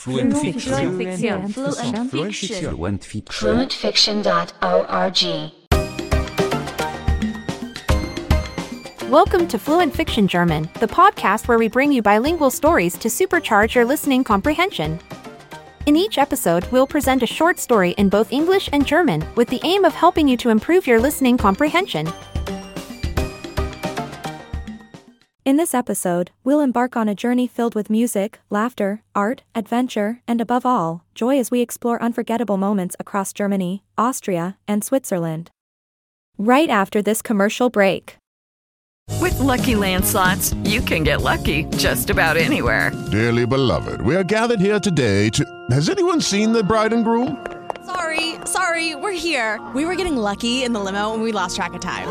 Fluent Fiction. Fluent Fiction. Fluent Fiction. Fluent Fiction. fluentfiction.org. Welcome to Fluent Fiction German, the podcast where we bring you bilingual stories to supercharge your listening comprehension. In each episode, we'll present a short story in both English and German with the aim of helping you to improve your listening comprehension. In this episode, we'll embark on a journey filled with music, laughter, art, adventure, and above all, joy as we explore unforgettable moments across Germany, Austria, and Switzerland. Right after this commercial break. With Lucky Land slots, you can get lucky just about anywhere. Dearly beloved, we are gathered here today to. Has anyone seen the bride and groom? Sorry, sorry, we're here. We were getting lucky in the limo and we lost track of time.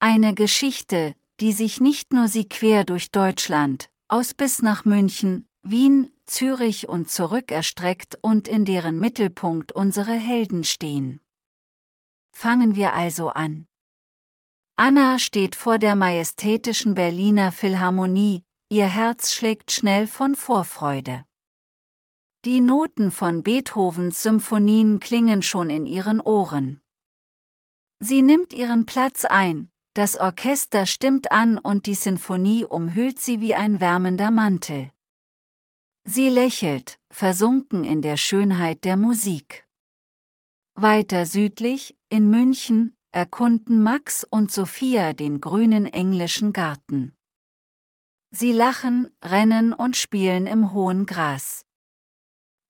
Eine Geschichte, die sich nicht nur sie quer durch Deutschland, aus bis nach München, Wien, Zürich und zurück erstreckt und in deren Mittelpunkt unsere Helden stehen. Fangen wir also an. Anna steht vor der majestätischen Berliner Philharmonie, ihr Herz schlägt schnell von Vorfreude. Die Noten von Beethovens Symphonien klingen schon in ihren Ohren. Sie nimmt ihren Platz ein, das Orchester stimmt an und die Sinfonie umhüllt sie wie ein wärmender Mantel. Sie lächelt, versunken in der Schönheit der Musik. Weiter südlich, in München, erkunden Max und Sophia den grünen englischen Garten. Sie lachen, rennen und spielen im hohen Gras.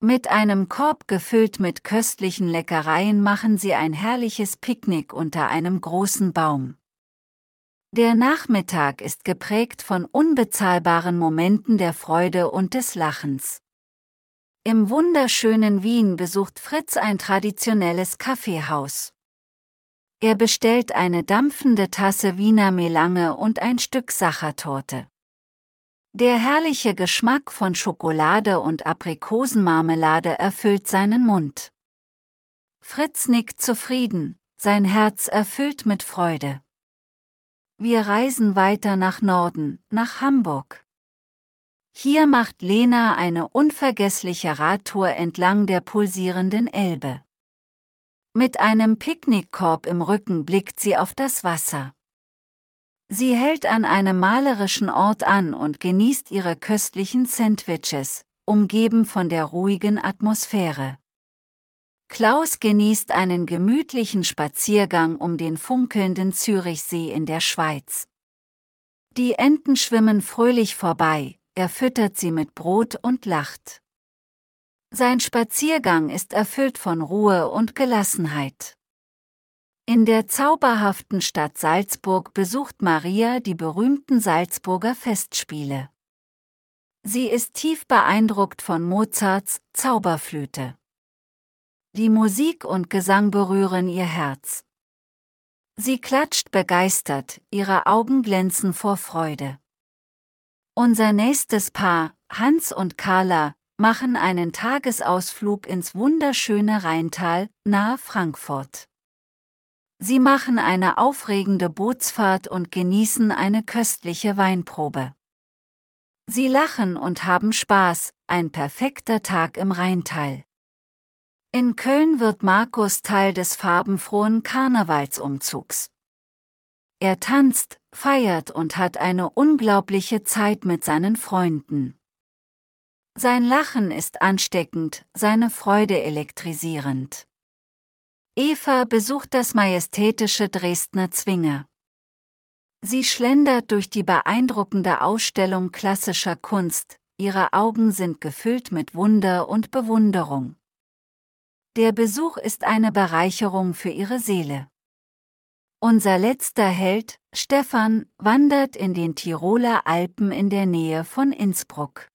Mit einem Korb gefüllt mit köstlichen Leckereien machen sie ein herrliches Picknick unter einem großen Baum. Der Nachmittag ist geprägt von unbezahlbaren Momenten der Freude und des Lachens. Im wunderschönen Wien besucht Fritz ein traditionelles Kaffeehaus. Er bestellt eine dampfende Tasse Wiener Melange und ein Stück Sachertorte. Der herrliche Geschmack von Schokolade und Aprikosenmarmelade erfüllt seinen Mund. Fritz nickt zufrieden, sein Herz erfüllt mit Freude. Wir reisen weiter nach Norden, nach Hamburg. Hier macht Lena eine unvergessliche Radtour entlang der pulsierenden Elbe. Mit einem Picknickkorb im Rücken blickt sie auf das Wasser. Sie hält an einem malerischen Ort an und genießt ihre köstlichen Sandwiches, umgeben von der ruhigen Atmosphäre. Klaus genießt einen gemütlichen Spaziergang um den funkelnden Zürichsee in der Schweiz. Die Enten schwimmen fröhlich vorbei, er füttert sie mit Brot und lacht. Sein Spaziergang ist erfüllt von Ruhe und Gelassenheit. In der zauberhaften Stadt Salzburg besucht Maria die berühmten Salzburger Festspiele. Sie ist tief beeindruckt von Mozarts Zauberflöte. Die Musik und Gesang berühren ihr Herz. Sie klatscht begeistert, ihre Augen glänzen vor Freude. Unser nächstes Paar, Hans und Carla, machen einen Tagesausflug ins wunderschöne Rheintal, nahe Frankfurt. Sie machen eine aufregende Bootsfahrt und genießen eine köstliche Weinprobe. Sie lachen und haben Spaß, ein perfekter Tag im Rheintal. In Köln wird Markus Teil des farbenfrohen Karnevalsumzugs. Er tanzt, feiert und hat eine unglaubliche Zeit mit seinen Freunden. Sein Lachen ist ansteckend, seine Freude elektrisierend. Eva besucht das majestätische Dresdner Zwinger. Sie schlendert durch die beeindruckende Ausstellung klassischer Kunst, ihre Augen sind gefüllt mit Wunder und Bewunderung. Der Besuch ist eine Bereicherung für ihre Seele. Unser letzter Held, Stefan, wandert in den Tiroler Alpen in der Nähe von Innsbruck.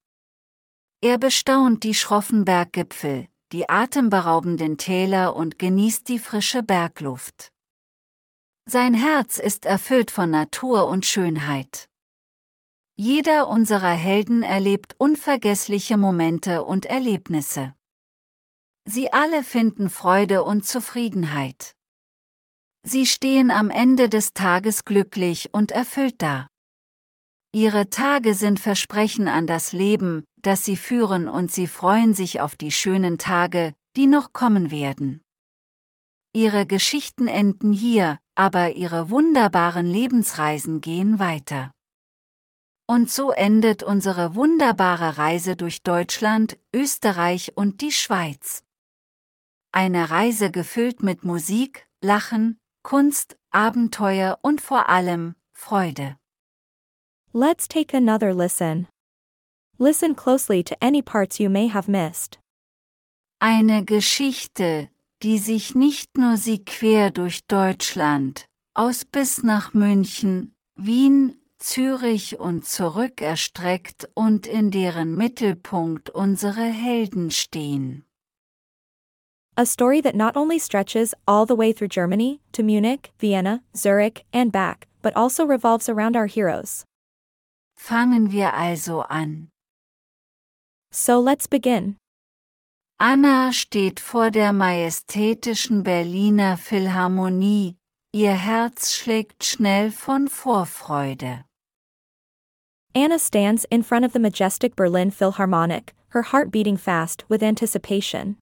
Er bestaunt die schroffen Berggipfel, die atemberaubenden Täler und genießt die frische Bergluft. Sein Herz ist erfüllt von Natur und Schönheit. Jeder unserer Helden erlebt unvergessliche Momente und Erlebnisse. Sie alle finden Freude und Zufriedenheit. Sie stehen am Ende des Tages glücklich und erfüllt da. Ihre Tage sind Versprechen an das Leben, das sie führen und sie freuen sich auf die schönen Tage, die noch kommen werden. Ihre Geschichten enden hier, aber ihre wunderbaren Lebensreisen gehen weiter. Und so endet unsere wunderbare Reise durch Deutschland, Österreich und die Schweiz. Eine Reise gefüllt mit Musik, Lachen, Kunst, Abenteuer und vor allem Freude. Let's take another listen. Listen closely to any parts you may have missed. Eine Geschichte, die sich nicht nur sie quer durch Deutschland, aus bis nach München, Wien, Zürich und zurück erstreckt und in deren Mittelpunkt unsere Helden stehen. A story that not only stretches all the way through Germany, to Munich, Vienna, Zurich, and back, but also revolves around our heroes. Fangen wir also an. So let's begin. Anna steht vor der majestätischen Berliner Philharmonie, ihr Herz schlägt schnell von Vorfreude. Anna stands in front of the majestic Berlin Philharmonic, her heart beating fast with anticipation.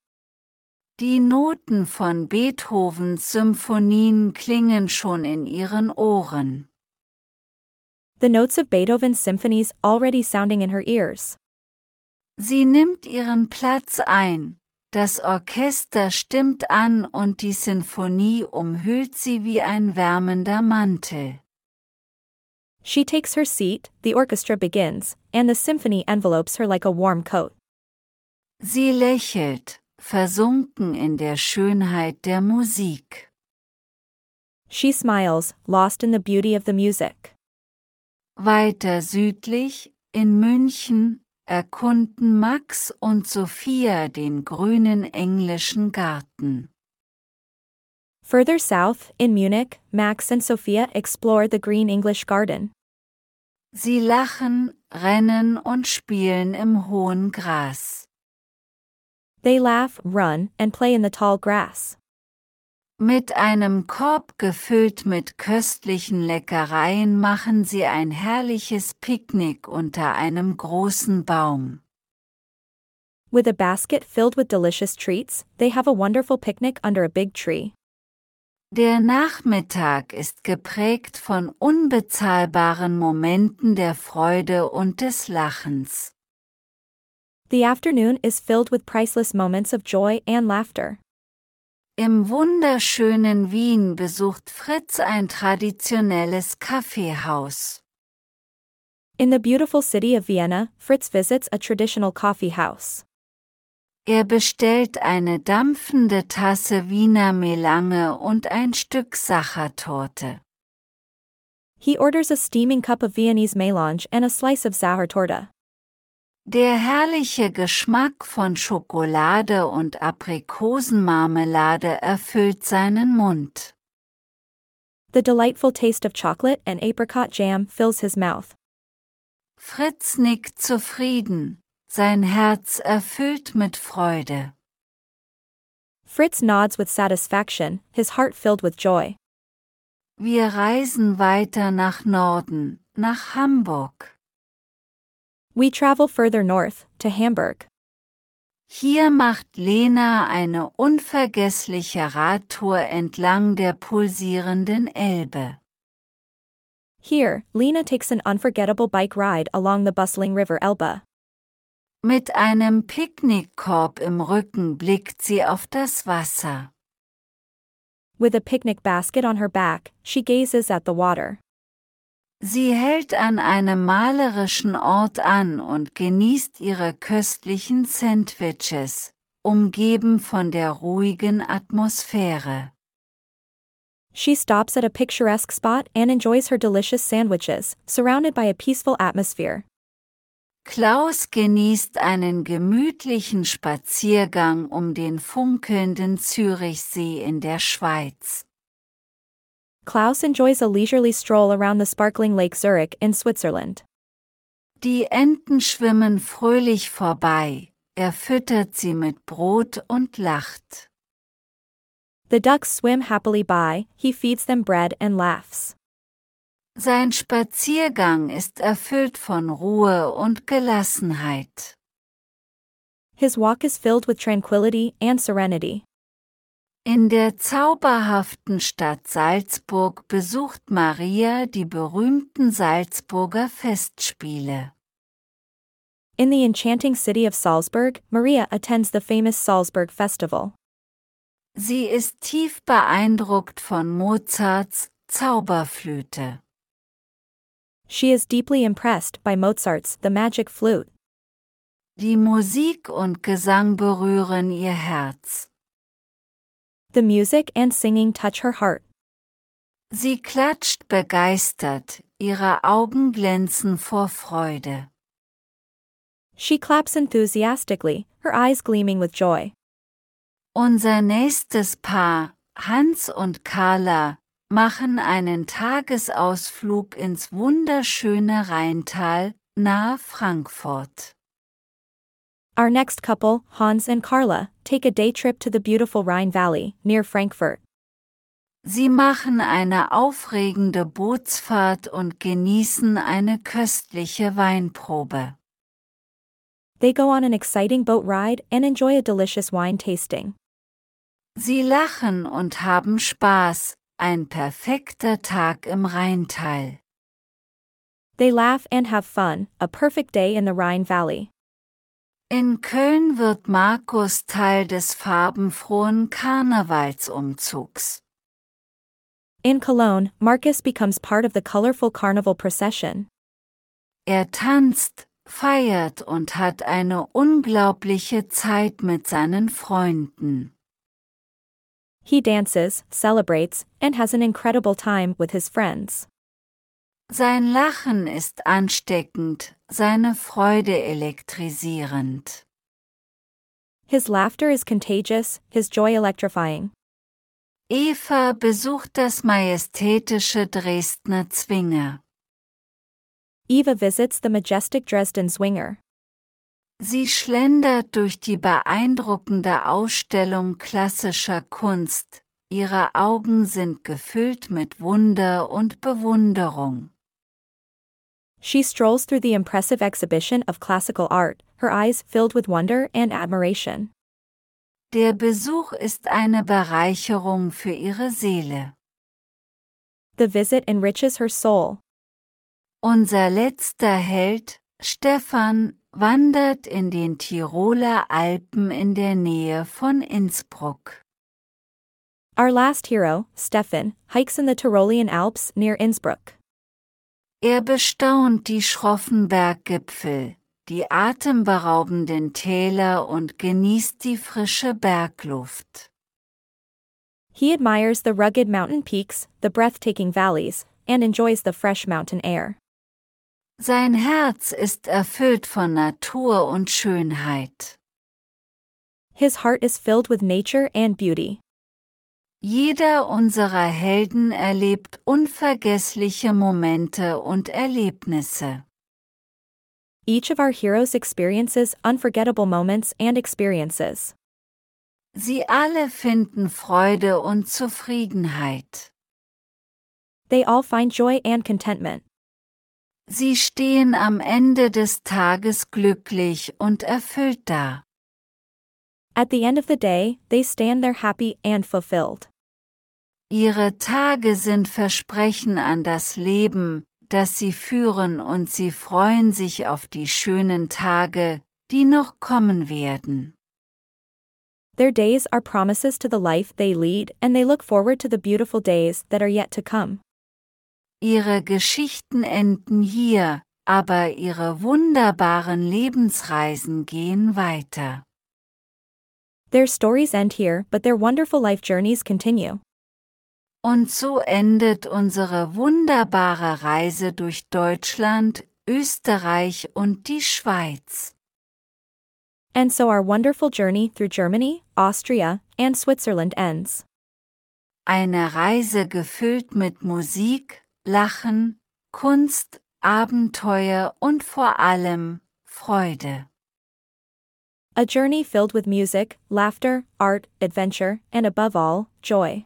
Die Noten von Beethovens Symphonien klingen schon in ihren Ohren. The notes of Beethoven's symphonies already sounding in her ears. Sie nimmt ihren Platz ein, das Orchester stimmt an und die Sinfonie umhüllt sie wie ein wärmender Mantel. She takes her seat, the orchestra begins, and the symphony envelopes her like a warm coat. Sie lächelt, versunken in der Schönheit der Musik. She smiles, lost in the beauty of the music. Weiter südlich, in München, erkunden Max und Sophia den grünen englischen Garten. Further south, in Munich, Max and Sophia explore the green English garden. Sie lachen, rennen und spielen im hohen Gras. They laugh, run, and play in the tall grass. Mit einem Korb gefüllt mit köstlichen Leckereien machen sie ein herrliches Picknick unter einem großen Baum. With a basket filled with delicious treats, they have a wonderful picnic under a big tree. Der Nachmittag ist geprägt von unbezahlbaren Momenten der Freude und des Lachens. The afternoon is filled with priceless moments of joy and laughter. Im wunderschönen Wien besucht Fritz ein traditionelles Kaffeehaus. In the beautiful city of Vienna, Fritz visits a traditional coffee house. Er bestellt eine dampfende Tasse Wiener Melange und ein Stück Sachertorte. He orders a steaming cup of Viennese melange and a slice of Sauertorte. Der herrliche Geschmack von Schokolade und Aprikosenmarmelade erfüllt seinen Mund. The delightful taste of chocolate and apricot jam fills his mouth. Fritz nickt zufrieden, sein Herz erfüllt mit Freude. Fritz nods with satisfaction, his heart filled with joy. Wir reisen weiter nach Norden, nach Hamburg. We travel further north, to Hamburg. Hier macht Lena eine unvergessliche Radtour entlang der pulsierenden Elbe. Here, Lena takes an unforgettable bike ride along the bustling River Elbe. Mit einem Picknickkorb im Rücken blickt sie auf das Wasser. With a picnic basket on her back, she gazes at the water. Sie hält an einem malerischen Ort an und genießt ihre köstlichen Sandwiches, umgeben von der ruhigen Atmosphäre. She stops at a picturesque spot and enjoys her delicious sandwiches, surrounded by a peaceful atmosphere. Klaus genießt einen gemütlichen Spaziergang um den funkelnden Zürichsee in der Schweiz. Klaus enjoys a leisurely stroll around the sparkling Lake Zurich in Switzerland. Die Enten schwimmen fröhlich vorbei, er füttert sie mit Brot und lacht. The ducks swim happily by, he feeds them bread and laughs. Sein Spaziergang ist erfüllt von Ruhe und Gelassenheit. His walk is filled with tranquility and serenity. In der zauberhaften Stadt Salzburg besucht Maria die berühmten Salzburger Festspiele. In the enchanting city of Salzburg, Maria attends the famous Salzburg Festival. Sie ist tief beeindruckt von Mozarts Zauberflöte. She is deeply impressed by Mozart's The Magic Flute. Die Musik und Gesang berühren ihr Herz. The music and singing touch her heart. Sie klatscht begeistert, ihre Augen glänzen vor Freude. She claps enthusiastically, her eyes gleaming with joy. Unser nächstes Paar, Hans und Carla, machen einen Tagesausflug ins wunderschöne Rheintal, nahe Frankfurt. Our next couple, Hans and Carla, take a day trip to the beautiful Rhine Valley, near Frankfurt. Sie machen eine aufregende Bootsfahrt und genießen eine köstliche Weinprobe. They go on an exciting boat ride and enjoy a delicious wine tasting. Sie lachen und haben Spaß, ein perfekter Tag im Rheintal. They laugh and have fun, a perfect day in the Rhine Valley. In Köln wird Markus Teil des farbenfrohen Karnevalsumzugs. In Cologne, Marcus becomes part of the colorful carnival procession. Er tanzt, feiert und hat eine unglaubliche Zeit mit seinen Freunden. He dances, celebrates, and has an incredible time with his friends. Sein Lachen ist ansteckend, seine Freude elektrisierend. His laughter is contagious, his joy electrifying. Eva besucht das majestätische Dresdner Zwinger. Eva visits the majestic Dresden Zwinger. Sie schlendert durch die beeindruckende Ausstellung klassischer Kunst, ihre Augen sind gefüllt mit Wunder und Bewunderung. She strolls through the impressive exhibition of classical art, her eyes filled with wonder and admiration. Der Besuch ist eine Bereicherung für ihre Seele. The visit enriches her soul. Unser letzter Held, Stefan, wandert in den Tiroler Alpen in der Nähe von Innsbruck. Our last hero, Stefan, hikes in the Tyrolean Alps near Innsbruck. Er bestaunt die schroffen Berggipfel, die atemberaubenden Täler und genießt die frische Bergluft. He admires the rugged mountain peaks, the breathtaking valleys, and enjoys the fresh mountain air. Sein Herz ist erfüllt von Natur und Schönheit. His heart is filled with nature and beauty. Jeder unserer Helden erlebt unvergessliche Momente und Erlebnisse. Each of our heroes experiences unforgettable moments and experiences. Sie alle finden Freude und Zufriedenheit. They all find joy and contentment. Sie stehen am Ende des Tages glücklich und erfüllt da. At the end of the day, they stand there happy and fulfilled. Ihre Tage sind Versprechen an das Leben, das sie führen und sie freuen sich auf die schönen Tage, die noch kommen werden. Their days are promises to the life they lead and they look forward to the beautiful days that are yet to come. Ihre Geschichten enden hier, aber Ihre wunderbaren Lebensreisen gehen weiter. Their stories end here, but their wonderful life journeys continue. Und so endet unsere wunderbare Reise durch Deutschland, Österreich und die Schweiz. And so our wonderful journey through Germany, Austria, and Switzerland ends. Eine Reise gefüllt mit Musik, Lachen, Kunst, Abenteuer und vor allem Freude. A journey filled with music, laughter, art, adventure, and above all, joy.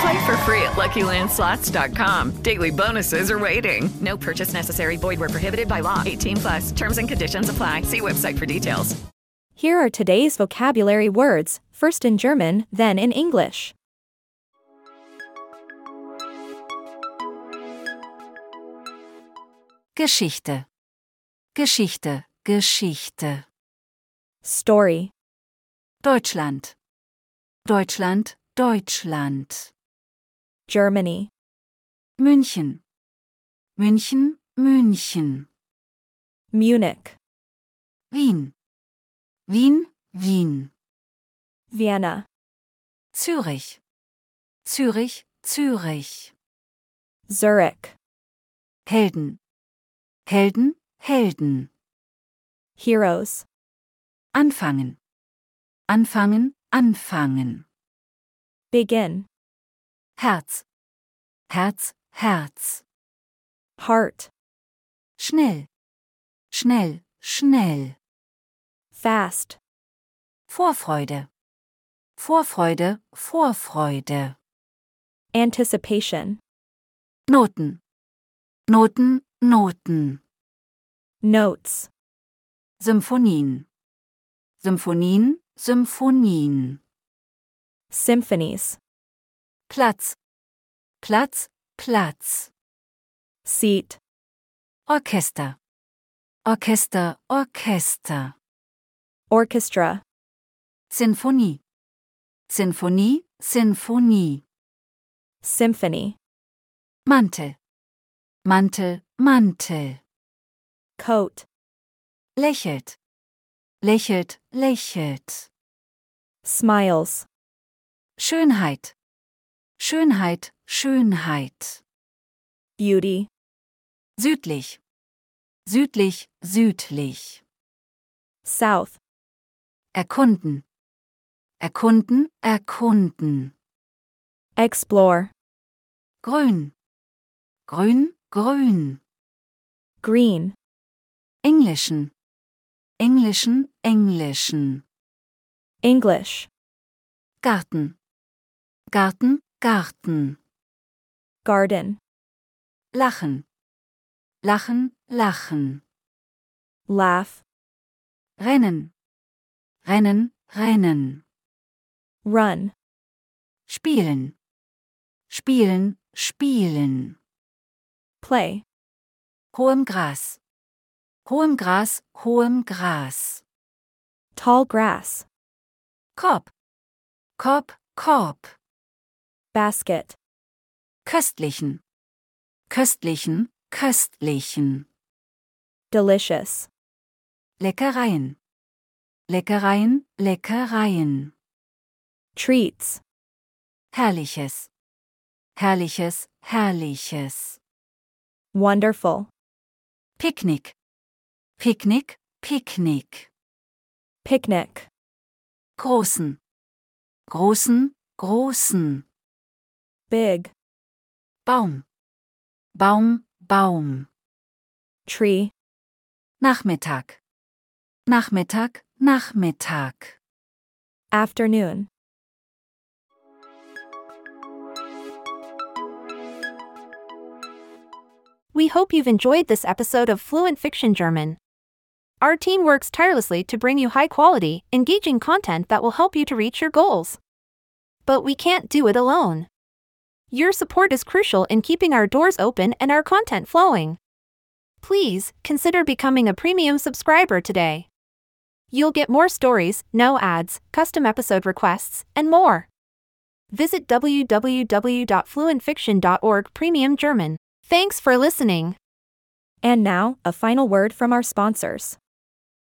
Play for free at LuckyLandSlots.com. Daily bonuses are waiting. No purchase necessary. Void where prohibited by law. 18 plus. Terms and conditions apply. See website for details. Here are today's vocabulary words, first in German, then in English. Geschichte. Geschichte, Geschichte. Story. Deutschland. Deutschland, Deutschland. Germany. München. München, München. Munich. Wien. Wien, Wien. Vienna. Zürich. Zürich, Zürich. Zurich. Helden. Helden, Helden. Heroes. Anfangen. Anfangen, anfangen. Begin. Herz. Herz, Herz. Heart. Schnell. Schnell, schnell. Fast. Vorfreude. Vorfreude, Vorfreude. Anticipation. Noten. Noten, Noten. Notes. Symphonien. Symphonien, Symphonien. Symphonies. Platz. Platz, Platz. Seat. Orchester. Orchester, Orchester. Orchestra. Sinfonie. Sinfonie, Sinfonie. Symphony. Mantel. Mantel, Mantel. Coat. Lächelt. Lächelt, lächelt. Smiles. Schönheit. Schönheit, Schönheit. Beauty. Südlich. Südlich, südlich. South. Erkunden. Erkunden, erkunden. Explore. Grün. Grün, grün. Green. Englischen. Englischen, englischen. English. Garten. Garten, Garten. Garden. Lachen. Lachen, lachen. Laugh. Rennen. Rennen, rennen. Run. Spielen. Spielen, spielen. Play. Hohem Gras. Hohem Gras, hohem Gras. Tall grass. Korb. Korb, Korb. Basket. Köstlichen. Köstlichen, köstlichen. Delicious. Leckereien. Leckereien, Leckereien. Treats. Herrliches. Herrliches, herrliches. Wonderful. Picknick. Picknick, Picknick. Picnic. Großen. Großen, großen. Big. Baum. Baum, Baum. Tree. Nachmittag. Nachmittag, Nachmittag. Afternoon. We hope you've enjoyed this episode of Fluent Fiction German. Our team works tirelessly to bring you high quality, engaging content that will help you to reach your goals. But we can't do it alone. Your support is crucial in keeping our doors open and our content flowing. Please consider becoming a premium subscriber today. You'll get more stories, no ads, custom episode requests, and more. Visit www.fluentfiction.org Premium German. Thanks for listening. And now, a final word from our sponsors.